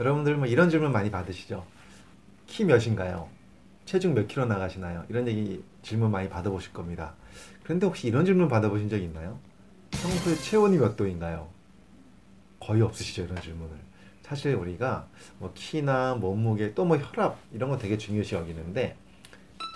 여러분들 뭐 이런 질문 많이 받으시죠? 키 몇인가요? 체중 몇 킬로 나가시나요? 이런 얘기 질문 많이 받아보실 겁니다. 그런데 혹시 이런 질문 받아보신 적 있나요? 평소에 체온이 몇 도인가요? 거의 없으시죠 이런 질문을. 사실 우리가 뭐 키나 몸무게 또 뭐 혈압 이런 거 되게 중요시 여기는데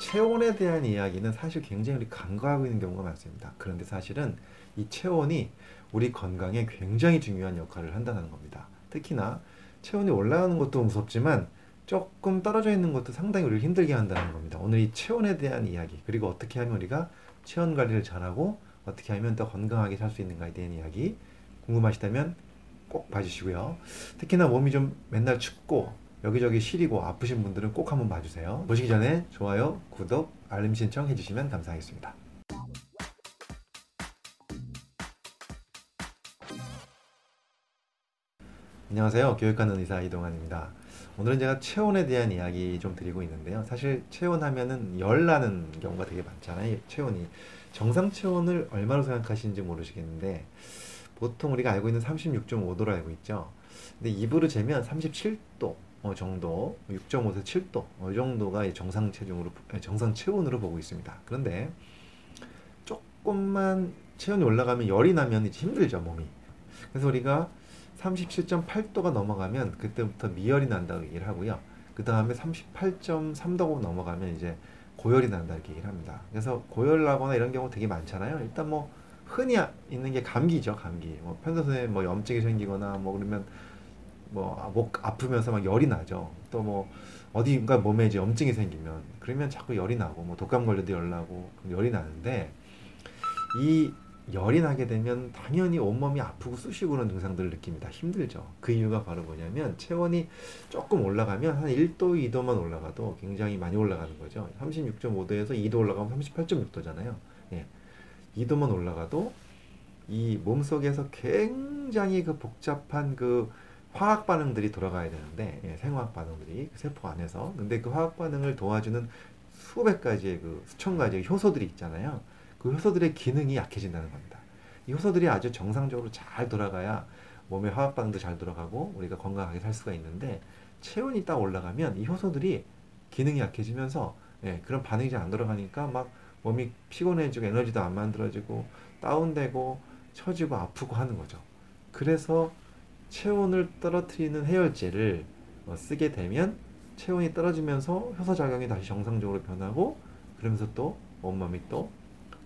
체온에 대한 이야기는 사실 굉장히 우리 간과하고 있는 경우가 많습니다. 그런데 사실은 이 체온이 우리 건강에 굉장히 중요한 역할을 한다는 겁니다. 특히나 체온이 올라가는 것도 무섭지만 조금 떨어져 있는 것도 상당히 우리를 힘들게 한다는 겁니다. 오늘 이 체온에 대한 이야기 그리고 어떻게 하면 우리가 체온 관리를 잘하고 어떻게 하면 더 건강하게 살 수 있는가에 대한 이야기 궁금하시다면 꼭 봐주시고요. 특히나 몸이 좀 맨날 춥고 여기저기 시리고 아프신 분들은 꼭 한번 봐주세요. 보시기 전에 좋아요, 구독, 알림 신청 해주시면 감사하겠습니다. 안녕하세요. 교육하는 의사 이동환입니다. 오늘은 제가 체온에 대한 이야기 좀 드리고 있는데요. 사실 체온 하면은 열 나는 경우가 되게 많잖아요. 체온이. 정상 체온을 얼마로 생각하시는지 모르시겠는데 보통 우리가 알고 있는 36.5도로 알고 있죠. 근데 입으로 재면 37도 어, 정도, 6.5에서 7도 어, 이 정도가 정상 체중으로 정상 체온으로 보고 있습니다. 그런데 조금만 체온이 올라가면 열이 나면 힘들죠 몸이. 그래서 우리가 37.8도가 넘어가면 그때부터 미열이 난다고 얘기를 하고요. 그 다음에 38.3도 넘어가면 이제 고열이 난다 이렇게 얘기를 합니다. 그래서 고열 나거나 이런 경우 되게 많잖아요. 일단 뭐 흔히 있는 게 감기죠, 감기. 뭐 편도선에 뭐 염증이 생기거나 뭐 그러면 뭐 목 아프면서 막 열이 나죠. 또 뭐 어디가 몸에 이제 염증이 생기면 그러면 자꾸 열이 나고 뭐 독감 걸려도 열 나고 열이 나는데 이 열이 나게 되면 당연히 온몸이 아프고 쑤시고 그런 증상들을 느낍니다. 힘들죠. 그 이유가 바로 뭐냐면 체온이 조금 올라가면 한 1도, 2도만 올라가도 굉장히 많이 올라가는 거죠. 36.5도에서 2도 올라가면 38.6도잖아요. 예. 2도만 올라가도 이 몸속에서 굉장히 그 복잡한 그 화학 반응들이 돌아가야 되는데 예, 생화학 반응들이 그 세포 안에서 근데 그 화학 반응을 도와주는 수백 가지의 그 수천 가지의 효소들이 있잖아요. 그 효소들의 기능이 약해진다는 겁니다. 이 효소들이 아주 정상적으로 잘 돌아가야 몸의 화학 반응도 잘 돌아가고 우리가 건강하게 살 수가 있는데 체온이 딱 올라가면 이 효소들이 기능이 약해지면서 예, 그런 반응이 잘 안 돌아가니까 막 몸이 피곤해지고 에너지도 안 만들어지고 다운되고 처지고 아프고 하는 거죠. 그래서 체온을 떨어뜨리는 해열제를 어, 쓰게 되면 체온이 떨어지면서 효소 작용이 다시 정상적으로 변하고 그러면서 또 온몸이 또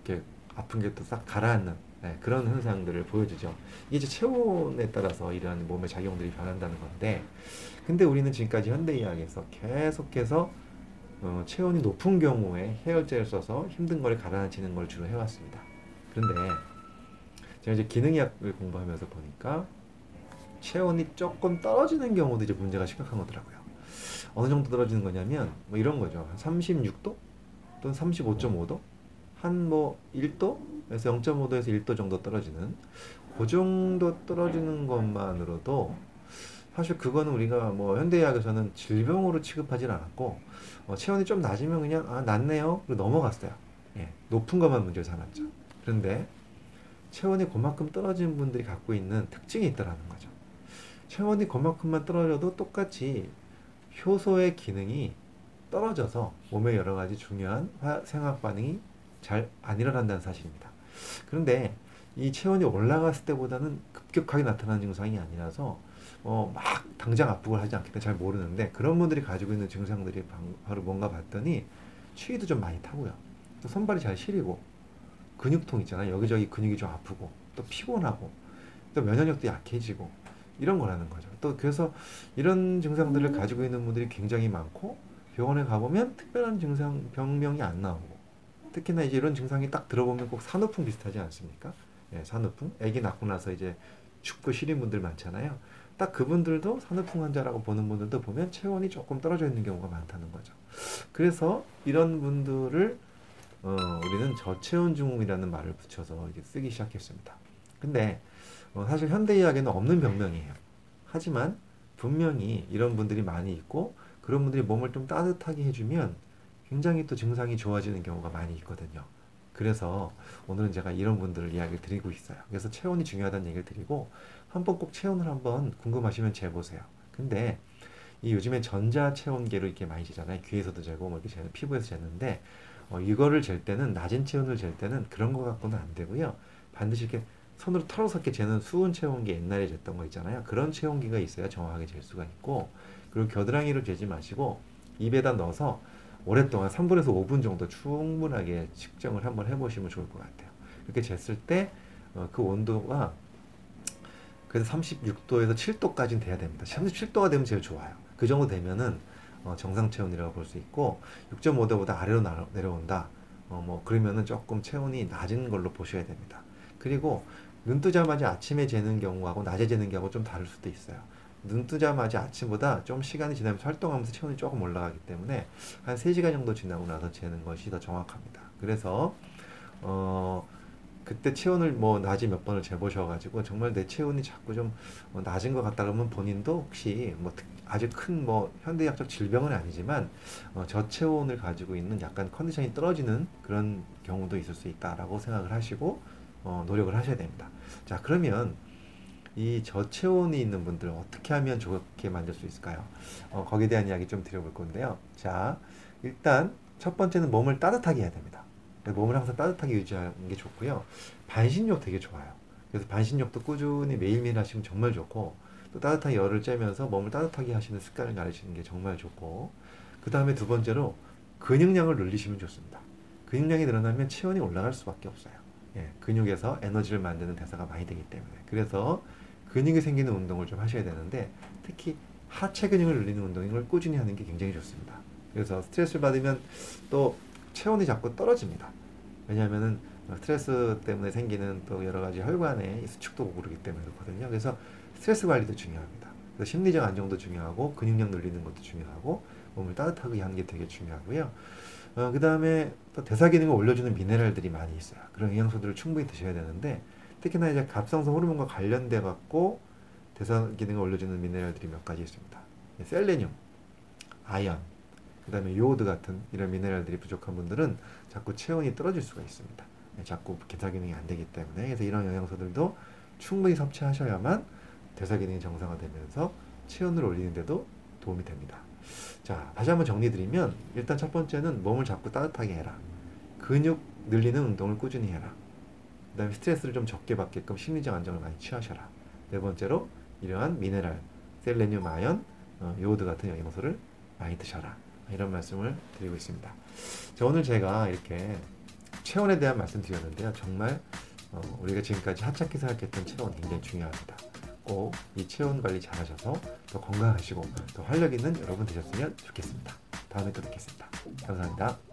이렇게 아픈 게 또 싹 가라앉는 네, 그런 현상들을 보여주죠. 이게 이제 체온에 따라서 이러한 몸의 작용들이 변한다는 건데, 근데 우리는 지금까지 현대의학에서 계속해서 어, 체온이 높은 경우에 해열제를 써서 힘든 걸 가라앉히는 걸 주로 해왔습니다. 그런데 제가 이제 기능의학을 공부하면서 보니까 체온이 조금 떨어지는 경우도 이제 문제가 심각한 거더라고요. 어느 정도 떨어지는 거냐면 뭐 이런 거죠. 36도 또는 35.5도 한 뭐 1도에서 0.5도에서 1도 정도 떨어지는 그 정도 떨어지는 것만으로도 사실 그거는 우리가 뭐 현대의학에서는 질병으로 취급하지 않았고 어, 체온이 좀 낮으면 그냥 아 낮네요 그리고 넘어갔어요. 예, 높은 것만 문제를 삼았죠. 그런데 체온이 그만큼 떨어진 분들이 갖고 있는 특징이 있다라는 거죠. 체온이 그만큼만 떨어져도 똑같이 효소의 기능이 떨어져서 몸의 여러 가지 중요한 생학 반응이 잘 안 일어난다는 사실입니다. 그런데 이 체온이 올라갔을 때보다는 급격하게 나타나는 증상이 아니라서 어, 막 당장 아프고 하지 않기 때문에 잘 모르는데 그런 분들이 가지고 있는 증상들이 바로 뭔가 봤더니 추위도 좀 많이 타고요. 또 손발이 잘 시리고 근육통 있잖아요. 여기저기 근육이 좀 아프고 또 피곤하고 또 면역력도 약해지고 이런 거라는 거죠. 또 그래서 이런 증상들을 가지고 있는 분들이 굉장히 많고 병원에 가보면 특별한 증상 병명이 안 나오고 특히나 이제 이런 증상이 딱 들어보면 꼭 산후풍 비슷하지 않습니까? 예, 산후풍. 아기 낳고 나서 이제 춥고 시린 분들 많잖아요. 딱 그분들도 산후풍 환자라고 보는 분들도 보면 체온이 조금 떨어져 있는 경우가 많다는 거죠. 그래서 이런 분들을 어, 우리는 저체온 증후군이라는 말을 붙여서 이제 쓰기 시작했습니다. 근데 어, 사실 현대의학에는 없는 병명이에요. 하지만 분명히 이런 분들이 많이 있고 그런 분들이 몸을 좀 따뜻하게 해주면 굉장히 또 증상이 좋아지는 경우가 많이 있거든요. 그래서 오늘은 제가 이런 분들을 이야기를 드리고 있어요. 그래서 체온이 중요하다는 얘기를 드리고 한번 꼭 체온을 한번 궁금하시면 재보세요. 근데 이 요즘에 전자 체온계로 이렇게 많이 재잖아요. 귀에서도 재고 뭐 이렇게 재는 피부에서 재는데 어, 이거를 잴 때는 낮은 체온을 잴 때는 그런 거 갖고는 안 되고요. 반드시 이렇게 손으로 털어서 재는 수은 체온계 옛날에 쟀던 거 있잖아요. 그런 체온계가 있어야 정확하게 잴 수가 있고 그리고 겨드랑이로 재지 마시고 입에다 넣어서 오랫동안 3분에서 5분 정도 충분하게 측정을 한번 해보시면 좋을 것 같아요. 이렇게 쟀을 때그 어, 그 온도가 그래서 36도에서 7도까지는 돼야 됩니다. 37도가 되면 제일 좋아요. 그 정도 되면은 어, 정상 체온이라고 볼 수 있고 6.5도보다 아래로 내려온다. 어, 뭐 그러면은 조금 체온이 낮은 걸로 보셔야 됩니다. 그리고 눈 뜨자마자 아침에 재는 경우하고 낮에 재는 경우하고 좀 다를 수도 있어요. 눈 뜨자마자 아침보다 좀 시간이 지나면서 활동하면서 체온이 조금 올라가기 때문에 한 3시간 정도 지나고 나서 재는 것이 더 정확합니다. 그래서 어 그때 체온을 뭐 낮이 몇 번을 재보셔가지고 정말 내 체온이 자꾸 좀 어, 낮은 것 같다 그러면 본인도 혹시 뭐 아주 큰 뭐 현대의학적 질병은 아니지만 어 저체온을 가지고 있는 약간 컨디션이 떨어지는 그런 경우도 있을 수 있다라고 생각을 하시고 어 노력을 하셔야 됩니다. 자 그러면 이 저체온이 있는 분들 어떻게 하면 좋게 만들 수 있을까요? 어, 거기에 대한 이야기 좀 드려볼 건데요. 자 일단 첫 번째는 몸을 따뜻하게 해야 됩니다. 몸을 항상 따뜻하게 유지하는 게 좋고요. 반신욕 되게 좋아요. 그래서 반신욕도 꾸준히 매일매일 하시면 정말 좋고 또 따뜻한 열을 쬐면서 몸을 따뜻하게 하시는 습관을 가르치는 게 정말 좋고 그 다음에 두 번째로 근육량을 늘리시면 좋습니다. 근육량이 늘어나면 체온이 올라갈 수밖에 없어요. 예, 근육에서 에너지를 만드는 대사가 많이 되기 때문에 그래서 근육이 생기는 운동을 좀 하셔야 되는데 특히 하체 근육을 늘리는 운동을 꾸준히 하는 게 굉장히 좋습니다. 그래서 스트레스를 받으면 또 체온이 자꾸 떨어집니다. 왜냐하면은 스트레스 때문에 생기는 또 여러 가지 혈관의 수축도 그러기 때문에 그렇거든요. 그래서 스트레스 관리도 중요합니다. 그래서 심리적 안정도 중요하고 근육량 늘리는 것도 중요하고 몸을 따뜻하게 하는 게 되게 중요하고요. 어, 그 다음에 또 대사 기능을 올려주는 미네랄들이 많이 있어요. 그런 영양소들을 충분히 드셔야 되는데 특히나 이제 갑상선 호르몬과 관련돼 갖고 대사 기능을 올려주는 미네랄들이 몇 가지 있습니다. 셀레늄, 아연, 그 다음에 요오드 같은 이런 미네랄들이 부족한 분들은 자꾸 체온이 떨어질 수가 있습니다. 네, 자꾸 대사 기능이 안 되기 때문에 그래서 이런 영양소들도 충분히 섭취하셔야만 대사 기능이 정상화되면서 체온을 올리는데도 도움이 됩니다. 자, 다시 한번 정리드리면 일단 첫 번째는 몸을 자꾸 따뜻하게 해라. 근육 늘리는 운동을 꾸준히 해라. 그 다음에 스트레스를 좀 적게 받게끔 심리적 안정을 많이 취하셔라. 네 번째로 이러한 미네랄, 셀레늄, 아연, 어, 요오드 같은 영양소를 많이 드셔라. 이런 말씀을 드리고 있습니다. 자, 오늘 제가 이렇게 체온에 대한 말씀 드렸는데요. 정말 어, 우리가 지금까지 하찮게 생각했던 체온 굉장히 중요합니다. 꼭 이 체온 관리 잘 하셔서 더 건강하시고 더 활력 있는 여러분 되셨으면 좋겠습니다. 다음에 또 뵙겠습니다. 감사합니다.